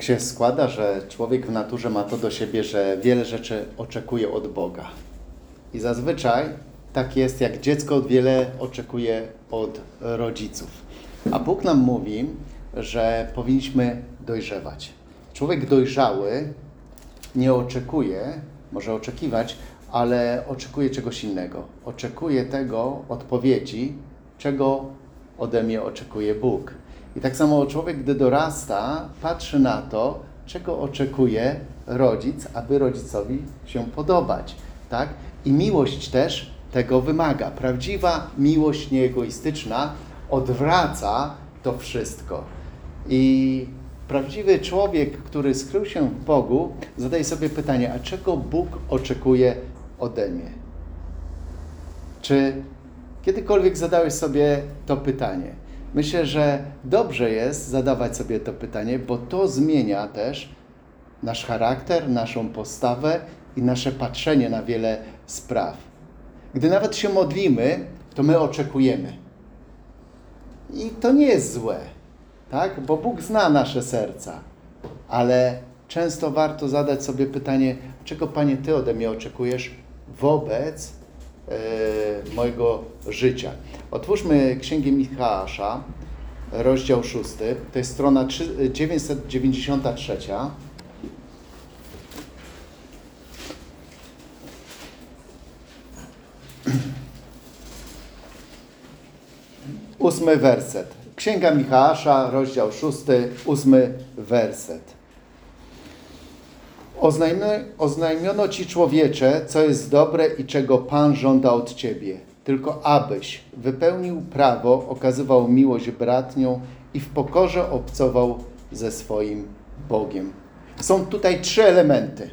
Tak się składa, że człowiek w naturze ma to do siebie, że wiele rzeczy oczekuje od Boga. I zazwyczaj tak jest, jak dziecko wiele oczekuje od rodziców. A Bóg nam mówi, że powinniśmy dojrzewać. Człowiek dojrzały nie oczekuje, może oczekiwać, ale oczekuje czegoś innego. Oczekuje tego odpowiedzi, czego ode mnie oczekuje Bóg. I tak samo człowiek, gdy dorasta, patrzy na to, czego oczekuje rodzic, aby rodzicowi się podobać. Tak? I miłość też tego wymaga. Prawdziwa miłość nieegoistyczna odwraca to wszystko. I prawdziwy człowiek, który skrył się w Bogu, zadaje sobie pytanie, a czego Bóg oczekuje ode mnie? Czy kiedykolwiek zadałeś sobie to pytanie? Myślę, że dobrze jest zadawać sobie to pytanie, bo to zmienia też nasz charakter, naszą postawę i nasze patrzenie na wiele spraw. Gdy nawet się modlimy, to my oczekujemy. I to nie jest złe, tak? Bo Bóg zna nasze serca, ale często warto zadać sobie pytanie, czego Panie Ty ode mnie oczekujesz wobec mojego życia. Otwórzmy Księgę Michała, rozdział 6, to jest strona 3, 993. Ósmy werset. Księga Michała, rozdział 6, ósmy werset. Oznajmiono, Ci człowiecze, co jest dobre i czego Pan żąda od Ciebie, tylko abyś wypełnił prawo, okazywał miłość bratnią i w pokorze obcował ze swoim Bogiem. Są tutaj trzy elementy,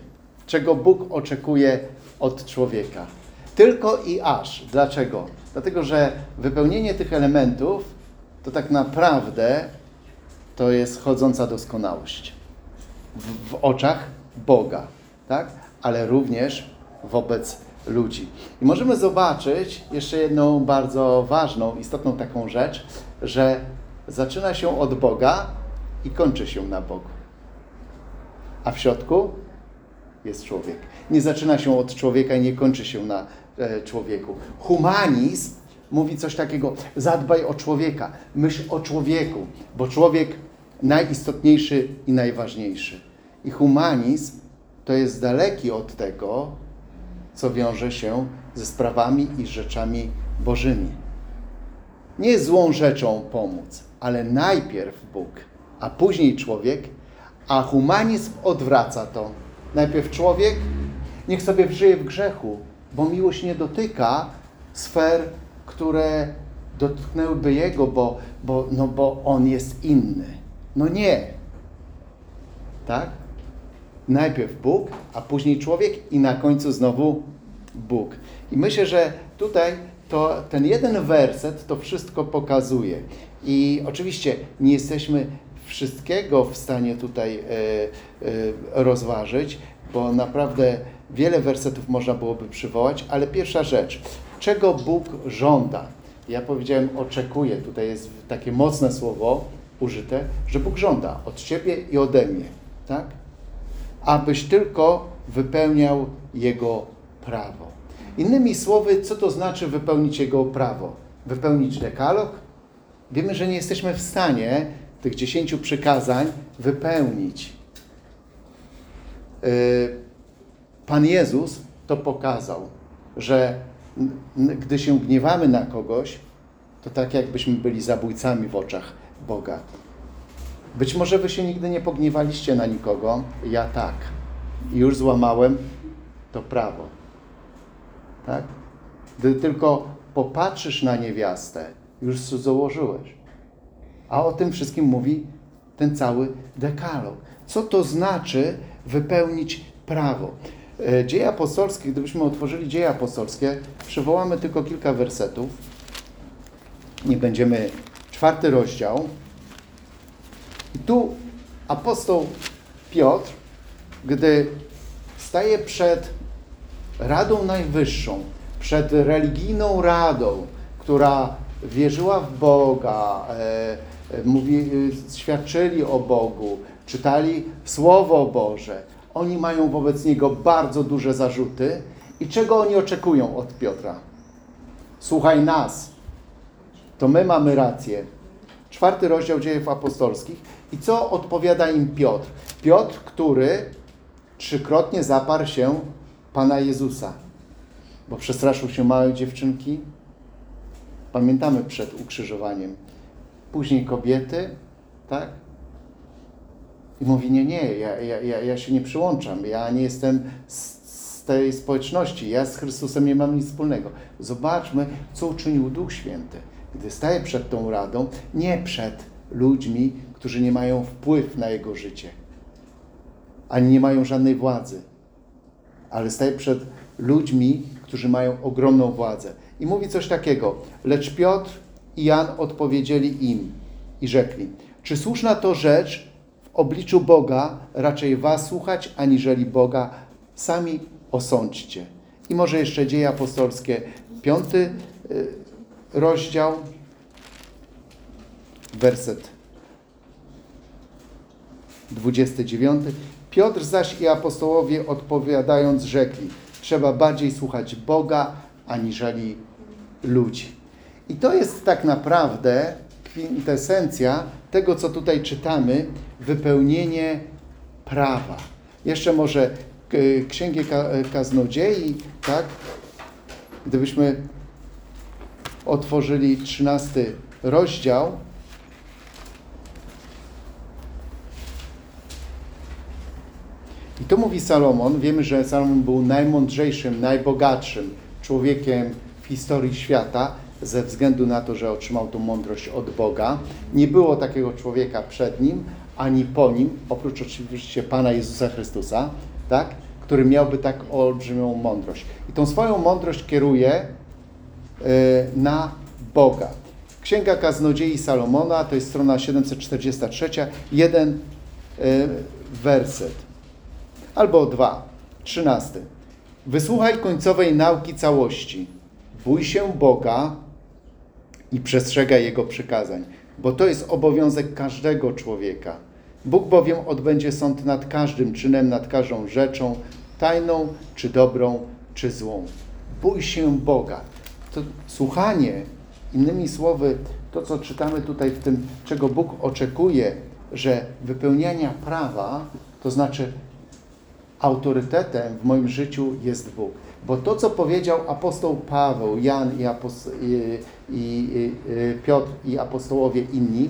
czego Bóg oczekuje od człowieka. Tylko i aż. Dlaczego? Dlatego, że wypełnienie tych elementów to tak naprawdę to jest chodząca doskonałość w, w oczach Boga, tak? ale również wobec ludzi. I możemy zobaczyć jeszcze jedną bardzo ważną, istotną taką rzecz, że zaczyna się od Boga i kończy się na Bogu. A w środku jest człowiek. Nie zaczyna się od człowieka i nie kończy się na e, człowieku. Humanizm mówi coś takiego: zadbaj o człowieka, myśl o człowieku, bo człowiek najistotniejszy i najważniejszy. I humanizm to jest daleki od tego, co wiąże się ze sprawami i rzeczami bożymi. Nie złą rzeczą pomóc, ale najpierw Bóg, a później człowiek, a humanizm odwraca to. Najpierw człowiek niech sobie żyje w grzechu, bo miłość nie dotyka sfer, które dotknęłyby jego, bo, bo, no bo on jest inny. No nie. Tak? Najpierw Bóg, a później człowiek i na końcu znowu Bóg. I myślę, że tutaj to ten jeden werset to wszystko pokazuje. I oczywiście nie jesteśmy wszystkiego w stanie tutaj e, e, rozważyć, bo naprawdę wiele wersetów można byłoby przywołać, ale pierwsza rzecz, czego Bóg żąda? Ja powiedziałem oczekuje, tutaj jest takie mocne słowo użyte, że Bóg żąda od Ciebie i ode mnie, tak? Abyś tylko wypełniał Jego prawo. Innymi słowy, co to znaczy wypełnić Jego prawo? Wypełnić dekalog? Wiemy, że nie jesteśmy w stanie tych dziesięciu przykazań wypełnić. Y, Pan Jezus to pokazał, że gdy się gniewamy na kogoś, to tak jakbyśmy byli zabójcami w oczach Boga. Być może wy się nigdy nie pogniewaliście na nikogo, ja tak. I już złamałem to prawo. Tak? Gdy tylko popatrzysz na niewiastę, już założyłeś. A o tym wszystkim mówi ten cały dekalog. Co to znaczy wypełnić prawo? E, dzieje apostolskie, gdybyśmy otworzyli dzieje apostolskie, przywołamy tylko kilka wersetów. Nie będziemy, czwarty rozdział. I tu apostoł Piotr, gdy staje przed Radą Najwyższą, przed religijną radą, która wierzyła w Boga, e, e, mówi, y, świadczyli o Bogu, czytali Słowo Boże. Oni mają wobec Niego bardzo duże zarzuty. I czego oni oczekują od Piotra? Słuchaj nas. To my mamy rację. Czwarty rozdział dziejów apostolskich. I co odpowiada im Piotr? Piotr, który trzykrotnie zaparł się Pana Jezusa, bo przestraszył się małej dziewczynki. Pamiętamy przed ukrzyżowaniem. Później kobiety, tak? I mówi, nie, nie, ja, ja, ja, się nie przyłączam, ja nie jestem z, z tej społeczności, ja z Chrystusem nie mam nic wspólnego. Zobaczmy, co uczynił Duch Święty, gdy staje przed tą radą, nie przed ludźmi, którzy nie mają wpływ na jego życie, ani nie mają żadnej władzy, ale staje przed ludźmi, którzy mają ogromną władzę. I mówi coś takiego, lecz Piotr i Jan odpowiedzieli im i rzekli, czy słuszna to rzecz w obliczu Boga raczej was słuchać, aniżeli Boga, sami osądźcie. I może jeszcze dzieje apostolskie, piąty y, rozdział, werset 29. Piotr zaś i apostołowie odpowiadając rzekli, trzeba bardziej słuchać Boga, aniżeli ludzi. I to jest tak naprawdę kwintesencja tego, co tutaj czytamy, wypełnienie prawa. Jeszcze może y, Księgi Kaznodziei, tak? Gdybyśmy otworzyli 13 rozdział, I to mówi Salomon. Wiemy, że Salomon był najmądrzejszym, najbogatszym człowiekiem w historii świata ze względu na to, że otrzymał tą mądrość od Boga. Nie było takiego człowieka przed nim ani po nim, oprócz oczywiście Pana Jezusa Chrystusa, tak? który miałby tak olbrzymią mądrość. I tą swoją mądrość kieruje na Boga. Księga Kaznodziei Salomona, to jest strona 743, jeden y, werset albo dwa. Trzynasty. Wysłuchaj końcowej nauki całości. Bój się Boga i przestrzegaj Jego przykazań, bo to jest obowiązek każdego człowieka. Bóg bowiem odbędzie sąd nad każdym czynem, nad każdą rzeczą, tajną czy dobrą, czy złą. Bój się Boga. To słuchanie, innymi słowy, to co czytamy tutaj w tym, czego Bóg oczekuje, że wypełniania prawa, to znaczy autorytetem w moim życiu jest Bóg. Bo to, co powiedział apostoł Paweł, Jan i, i, i, i Piotr i apostołowie inni,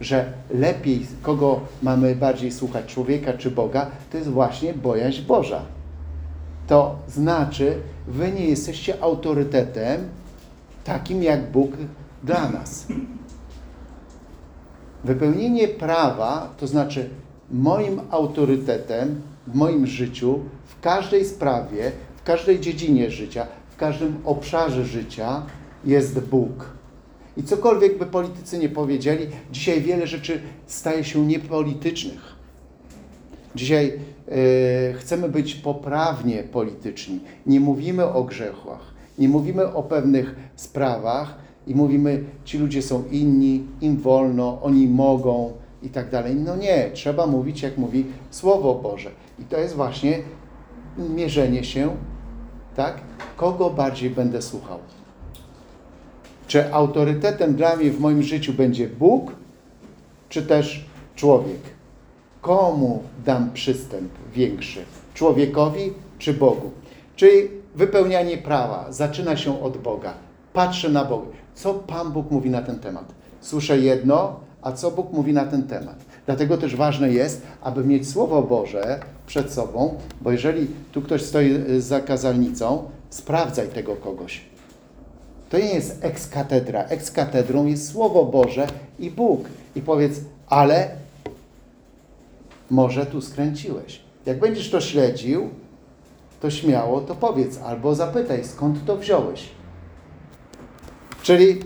że lepiej kogo mamy bardziej słuchać, człowieka czy Boga, to jest właśnie bojaźń Boża. To znaczy, wy nie jesteście autorytetem takim jak Bóg dla nas. Wypełnienie prawa, to znaczy moim autorytetem w moim życiu, w każdej sprawie, w każdej dziedzinie życia, w każdym obszarze życia jest Bóg. I cokolwiek by politycy nie powiedzieli, dzisiaj wiele rzeczy staje się niepolitycznych. Dzisiaj chcemy być poprawnie polityczni. Nie mówimy o grzechach, nie mówimy o pewnych sprawach i mówimy, ci ludzie są inni, im wolno, oni mogą i tak dalej. No nie, trzeba mówić, jak mówi Słowo Boże. I to jest właśnie mierzenie się, tak? Kogo bardziej będę słuchał? Czy autorytetem dla mnie w moim życiu będzie Bóg, czy też człowiek? Komu dam przystęp większy? Człowiekowi czy Bogu? Czyli wypełnianie prawa zaczyna się od Boga. Patrzę na Boga. Co Pan Bóg mówi na ten temat? Słyszę jedno, a co Bóg mówi na ten temat. Dlatego też ważne jest, aby mieć Słowo Boże przed sobą, bo jeżeli tu ktoś stoi za kazalnicą, sprawdzaj tego kogoś. To nie jest ex katedra. Ex katedrą jest Słowo Boże i Bóg. I powiedz, ale może tu skręciłeś. Jak będziesz to śledził, to śmiało to powiedz, albo zapytaj, skąd to wziąłeś. Czyli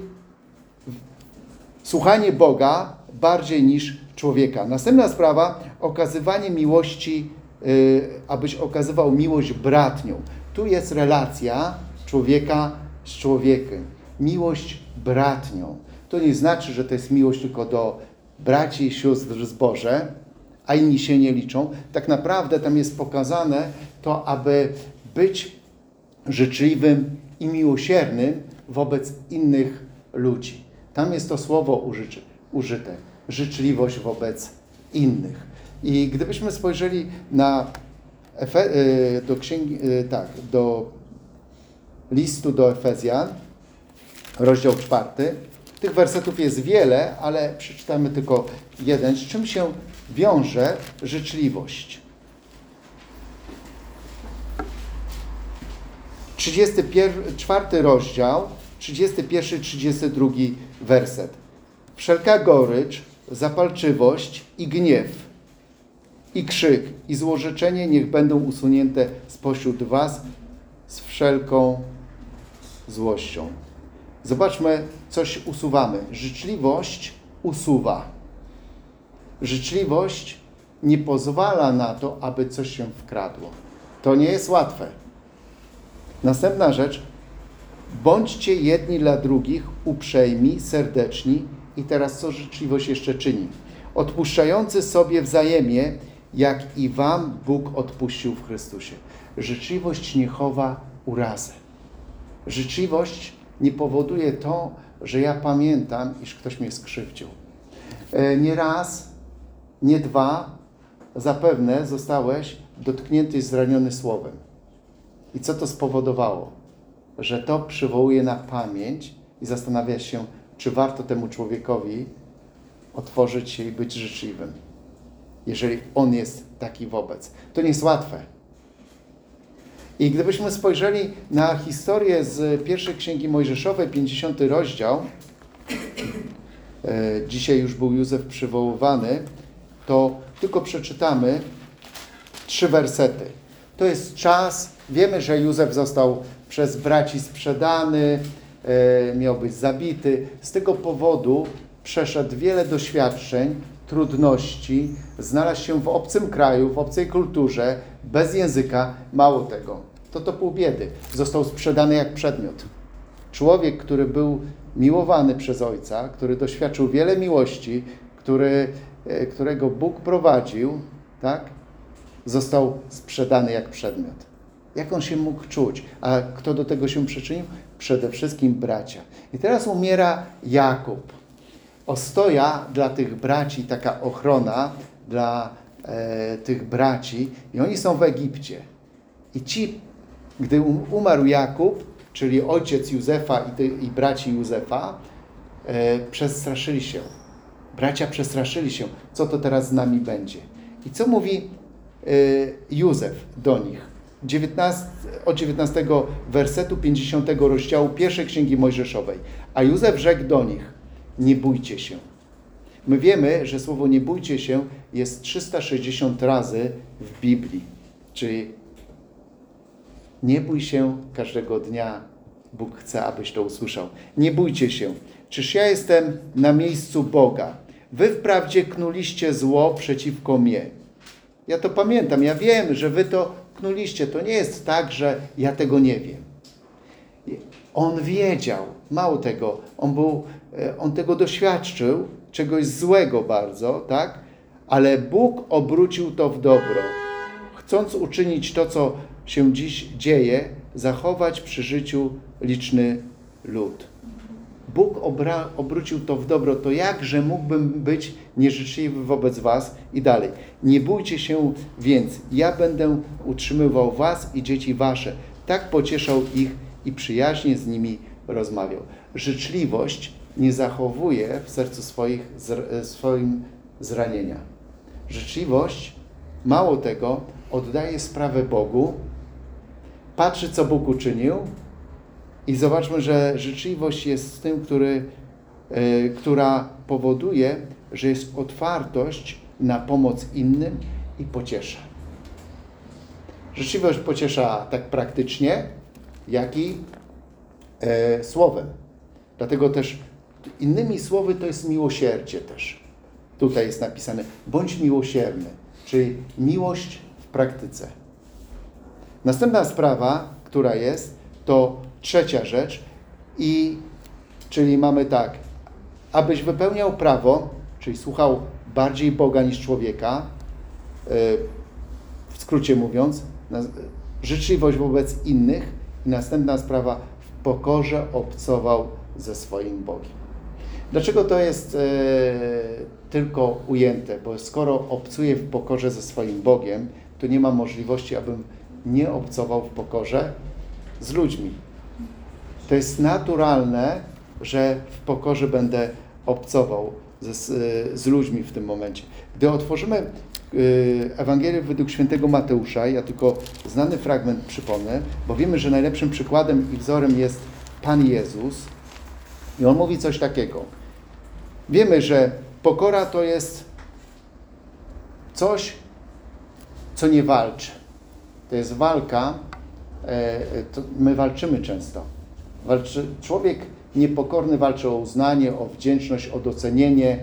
słuchanie Boga bardziej niż człowieka. Następna sprawa, okazywanie miłości, yy, abyś okazywał miłość bratnią. Tu jest relacja człowieka z człowiekiem. Miłość bratnią. To nie znaczy, że to jest miłość tylko do braci i sióstr zboże, a inni się nie liczą. Tak naprawdę tam jest pokazane to, aby być życzliwym i miłosiernym wobec innych ludzi. Tam jest to słowo użycie, użyte. Życzliwość wobec innych. I gdybyśmy spojrzeli na Efe, y, do księgi, y, tak, do listu do Efezjan, rozdział czwarty. Tych wersetów jest wiele, ale przeczytamy tylko jeden. Z czym się wiąże życzliwość? 34 rozdział, 31-32 werset. Wszelka gorycz, zapalczywość i gniew, i krzyk, i złorzeczenie niech będą usunięte spośród was z wszelką złością. Zobaczmy, coś usuwamy. Życzliwość usuwa. Życzliwość nie pozwala na to, aby coś się wkradło. To nie jest łatwe. Następna rzecz. Bądźcie jedni dla drugich uprzejmi, serdeczni. I teraz co życzliwość jeszcze czyni? Odpuszczający sobie wzajemnie, jak i wam Bóg odpuścił w Chrystusie. Życzliwość nie chowa urazę. Życzliwość nie powoduje to, że ja pamiętam, iż ktoś mnie skrzywdził. E, nie dwa, zapewne zostałeś dotknięty i zraniony słowem. I co to spowodowało? Że to przywołuje na pamięć i zastanawiasz się, czy warto temu człowiekowi otworzyć się i być życzliwym, jeżeli on jest taki wobec. To nie jest łatwe. I gdybyśmy spojrzeli na historię z pierwszej księgi Mojżeszowej, 50 rozdział, e, dzisiaj już był Józef przywoływany, to tylko przeczytamy trzy wersety. To jest czas, wiemy, że Józef został przez braci sprzedany, e, miał być zabity. Z tego powodu przeszedł wiele doświadczeń, trudności, znalazł się w obcym kraju, w obcej kulturze, bez języka, mało tego. To to pół biedy. Został sprzedany jak przedmiot. Człowiek, który był miłowany przez Ojca, który doświadczył wiele miłości, który, którego Bóg prowadził, tak? Został sprzedany jak przedmiot. Jak on się mógł czuć? A kto do tego się przyczynił? Przede wszystkim bracia. I teraz umiera Jakub ostoja dla tych braci, taka ochrona dla e, tych braci i oni są w Egipcie. I ci, gdy um, umarł Jakub, czyli ojciec Józefa i, ty, i braci Józefa, e, przestraszyli się. Bracia przestraszyli się, co to teraz z nami będzie. I co mówi e, Józef do nich? 19, od 19 wersetu 50 rozdziału pierwszej Księgi Mojżeszowej. A Józef rzekł do nich – nie bójcie się. My wiemy, że słowo nie bójcie się jest 360 razy w Biblii. Czyli nie bój się każdego dnia. Bóg chce, abyś to usłyszał. Nie bójcie się. Czyż ja jestem na miejscu Boga? Wy wprawdzie knuliście zło przeciwko mnie. Ja to pamiętam, ja wiem, że wy to knuliście. To nie jest tak, że ja tego nie wiem. On wiedział, mało tego, on, był, e, on tego doświadczył, czegoś złego bardzo, tak? Ale Bóg obrócił to w dobro. Chcąc uczynić to, co się dziś dzieje, zachować przy życiu liczny lud. Bóg obra, obrócił to w dobro, to jakże mógłbym być nieżyczliwy wobec Was i dalej. Nie bójcie się więc, ja będę utrzymywał Was i dzieci Wasze. Tak pocieszał ich i przyjaźnie z nimi rozmawiał. Życzliwość nie zachowuje w sercu swoich, e, swoim zranienia. Życzliwość, mało tego, oddaje sprawę Bogu, patrzy, co Bóg uczynił i zobaczmy, że życzliwość jest tym, który, e, która powoduje, że jest otwartość na pomoc innym i pociesza. Życzliwość pociesza tak praktycznie, jak i e, słowem. Dlatego też innymi słowy to jest miłosierdzie też. Tutaj jest napisane, bądź miłosierny, czyli miłość w praktyce. Następna sprawa, która jest, to trzecia rzecz, i czyli mamy tak, abyś wypełniał prawo, czyli słuchał bardziej Boga niż człowieka, e, w skrócie mówiąc, życzliwość wobec innych i następna sprawa, w pokorze obcował ze swoim Bogiem. Dlaczego to jest e, tylko ujęte? Bo skoro obcuję w pokorze ze swoim Bogiem, to nie ma możliwości, abym nie obcował w pokorze z ludźmi. To jest naturalne, że w pokorze będę obcował z, z ludźmi w tym momencie. Gdy otworzymy y, Ewangelię według świętego Mateusza, ja tylko znany fragment przypomnę, bo wiemy, że najlepszym przykładem i wzorem jest Pan Jezus i On mówi coś takiego. Wiemy, że pokora to jest coś, co nie walczy. To jest walka, e, to my walczymy często. Walczy, człowiek niepokorny walczy o uznanie, o wdzięczność, o docenienie,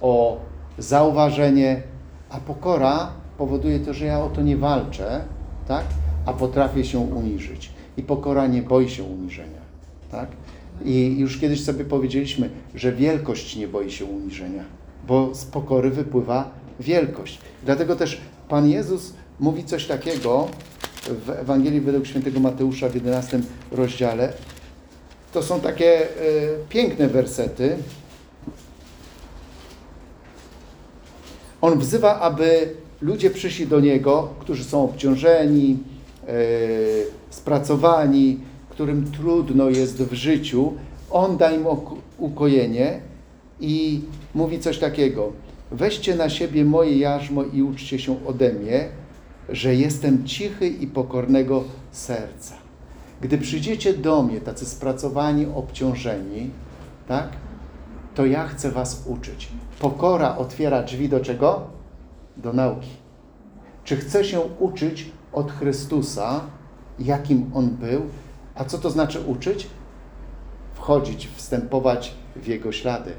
o zauważenie, a pokora powoduje to, że ja o to nie walczę, tak? a potrafię się uniżyć. I pokora nie boi się uniżenia. Tak? I już kiedyś sobie powiedzieliśmy, że wielkość nie boi się uniżenia, bo z pokory wypływa wielkość. Dlatego też Pan Jezus mówi coś takiego w Ewangelii według świętego Mateusza w 11 rozdziale. To są takie e, piękne wersety. On wzywa, aby ludzie przyszli do Niego, którzy są obciążeni, e, spracowani, którym trudno jest w życiu. On da im ukojenie i mówi coś takiego. Weźcie na siebie moje jarzmo i uczcie się ode mnie, że jestem cichy i pokornego serca. Gdy przyjdziecie do mnie, tacy spracowani, obciążeni, tak, to ja chcę was uczyć. Pokora otwiera drzwi do czego? Do nauki. Czy chcę się uczyć od Chrystusa, jakim On był? A co to znaczy uczyć? Wchodzić, wstępować w Jego ślady.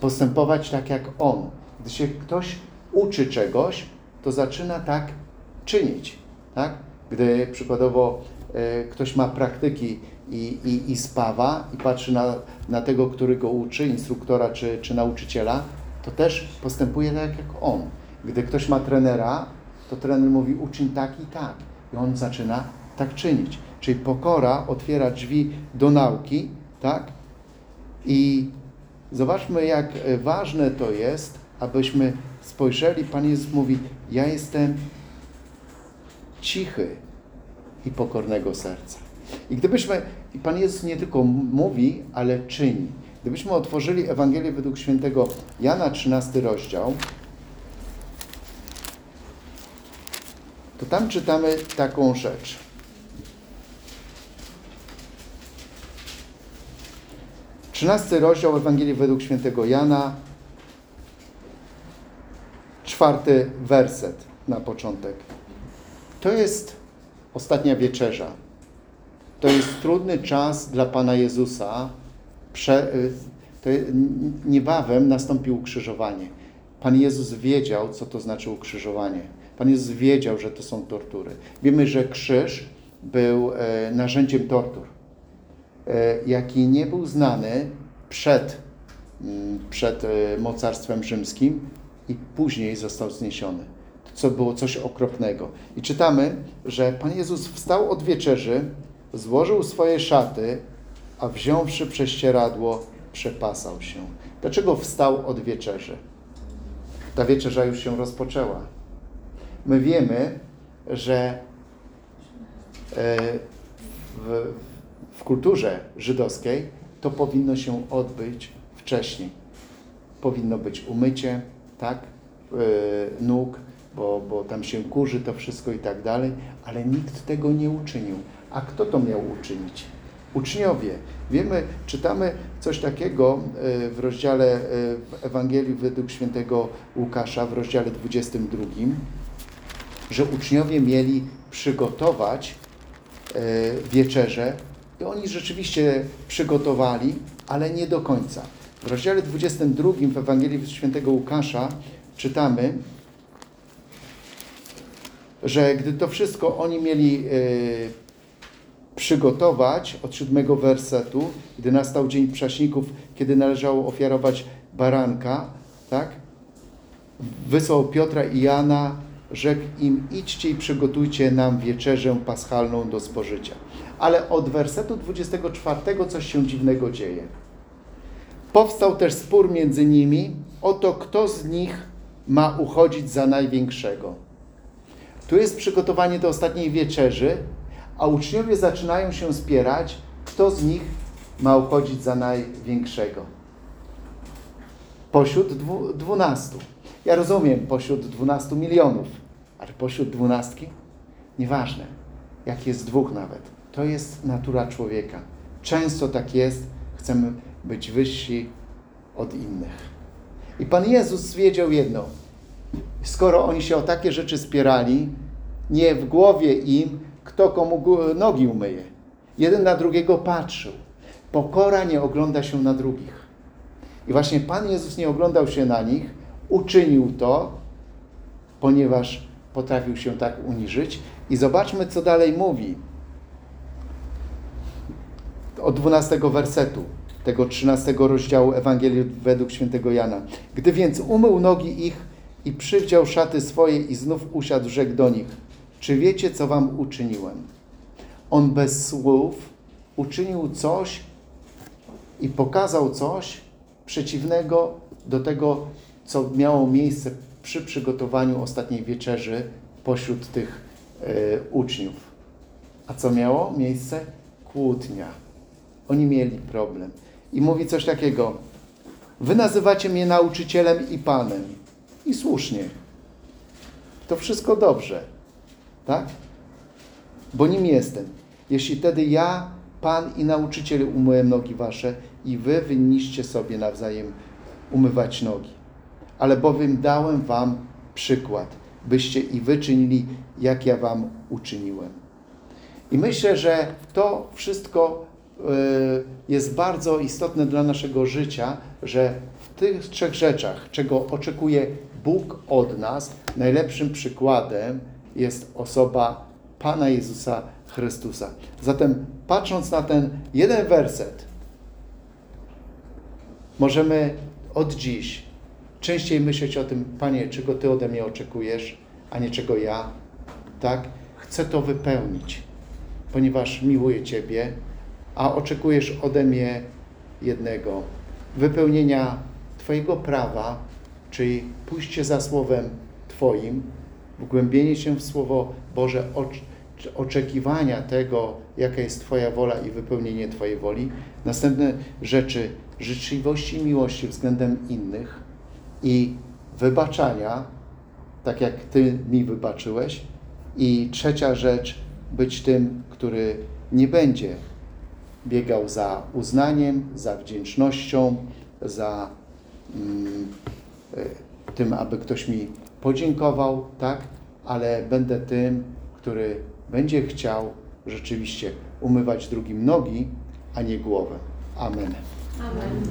Postępować tak jak On. Gdy się ktoś uczy czegoś, to zaczyna tak czynić. Tak? Gdy przykładowo ktoś ma praktyki i, i, i spawa i patrzy na, na tego, który go uczy, instruktora czy, czy nauczyciela, to też postępuje tak jak on. Gdy ktoś ma trenera, to trener mówi uczyń tak i tak. I on zaczyna tak czynić. Czyli pokora otwiera drzwi do nauki, tak? I zobaczmy, jak e, ważne to jest, abyśmy spojrzeli. Pan Jezus mówi: Ja jestem cichy i pokornego serca. I gdybyśmy, i Pan Jezus nie tylko mówi, ale czyni. Gdybyśmy otworzyli Ewangelię według świętego Jana, 13 rozdział, to tam czytamy taką rzecz. Trzynasty rozdział Ewangelii według świętego Jana, czwarty werset na początek. To jest ostatnia wieczerza. To jest trudny czas dla Pana Jezusa. Prze, y, to niebawem nastąpi ukrzyżowanie. Pan Jezus wiedział, co to znaczy ukrzyżowanie. Pan Jezus wiedział, że to są tortury. Wiemy, że krzyż był e, narzędziem tortur, e, jaki nie był znany przed, mm, przed e, mocarstwem rzymskim i później został zniesiony co było coś okropnego. I czytamy, że Pan Jezus wstał od wieczerzy, złożył swoje szaty, a wziąwszy prześcieradło, przepasał się. Dlaczego wstał od wieczerzy? Ta wieczerza już się rozpoczęła. My wiemy, że e, w, w kulturze żydowskiej to powinno się odbyć wcześniej. Powinno być umycie, tak, e, nóg, bo, bo tam się kurzy to wszystko i tak dalej, ale nikt tego nie uczynił. A kto to miał uczynić? Uczniowie. Wiemy, czytamy coś takiego e, w rozdziale e, w Ewangelii według świętego Łukasza, w rozdziale 22, że uczniowie mieli przygotować e, wieczerzę i oni rzeczywiście przygotowali, ale nie do końca. W rozdziale 22 w Ewangelii świętego Łukasza czytamy, że gdy to wszystko oni mieli e, przygotować od siódmego wersetu, gdy nastał dzień prześników, kiedy należało ofiarować baranka, tak? Wysłał Piotra i Jana, rzekł im, idźcie i przygotujcie nam wieczerzę paschalną do spożycia. Ale od wersetu 24 coś się dziwnego dzieje. Powstał też spór między nimi o to, kto z nich ma uchodzić za największego. Tu jest przygotowanie do ostatniej wieczerzy, a uczniowie zaczynają się spierać, kto z nich ma uchodzić za największego. Pośród dwu, dwunastu. Ja rozumiem, pośród dwunastu milionów, ale pośród dwunastki? Nieważne, jak jest dwóch nawet. To jest natura człowieka. Często tak jest, chcemy być wyżsi od innych. I Pan Jezus wiedział jedno. Skoro oni się o takie rzeczy spierali, nie w głowie im, kto komu nogi umyje. Jeden na drugiego patrzył. Pokora nie ogląda się na drugich. I właśnie Pan Jezus nie oglądał się na nich, uczynił to, ponieważ potrafił się tak uniżyć. I zobaczmy, co dalej mówi. Od 12 wersetu tego 13 rozdziału Ewangelii według świętego Jana. Gdy więc umył nogi ich i przywdział szaty swoje i znów usiadł, rzekł do nich, czy wiecie, co wam uczyniłem? On bez słów uczynił coś i pokazał coś przeciwnego do tego, co miało miejsce przy przygotowaniu ostatniej wieczerzy pośród tych e, uczniów. A co miało miejsce? Kłótnia. Oni mieli problem. I mówi coś takiego: Wy nazywacie mnie nauczycielem i panem. I słusznie. To wszystko dobrze. Tak? Bo nim jestem. Jeśli wtedy ja, pan i nauczyciel umyłem nogi wasze, i wy winniście sobie nawzajem umywać nogi. Ale bowiem dałem wam przykład, byście i wy czynili, jak ja wam uczyniłem. I myślę, że to wszystko y, jest bardzo istotne dla naszego życia, że w tych trzech rzeczach, czego oczekuje Bóg od nas, najlepszym przykładem jest osoba Pana Jezusa Chrystusa. Zatem patrząc na ten jeden werset, możemy od dziś częściej myśleć o tym, Panie, czego Ty ode mnie oczekujesz, a nie czego ja. Tak? Chcę to wypełnić, ponieważ miłuję Ciebie, a oczekujesz ode mnie jednego wypełnienia Twojego prawa, czyli pójście za Słowem Twoim, wgłębienie się w Słowo Boże, ocz- oczekiwania tego, jaka jest Twoja wola i wypełnienie Twojej woli. Następne rzeczy życzliwości i miłości względem innych i wybaczania, tak jak Ty mi wybaczyłeś. I trzecia rzecz, być tym, który nie będzie biegał za uznaniem, za wdzięcznością, za mm, tym, aby ktoś mi podziękował, tak? Ale będę tym, który będzie chciał rzeczywiście umywać drugim nogi, a nie głowę. Amen. Amen.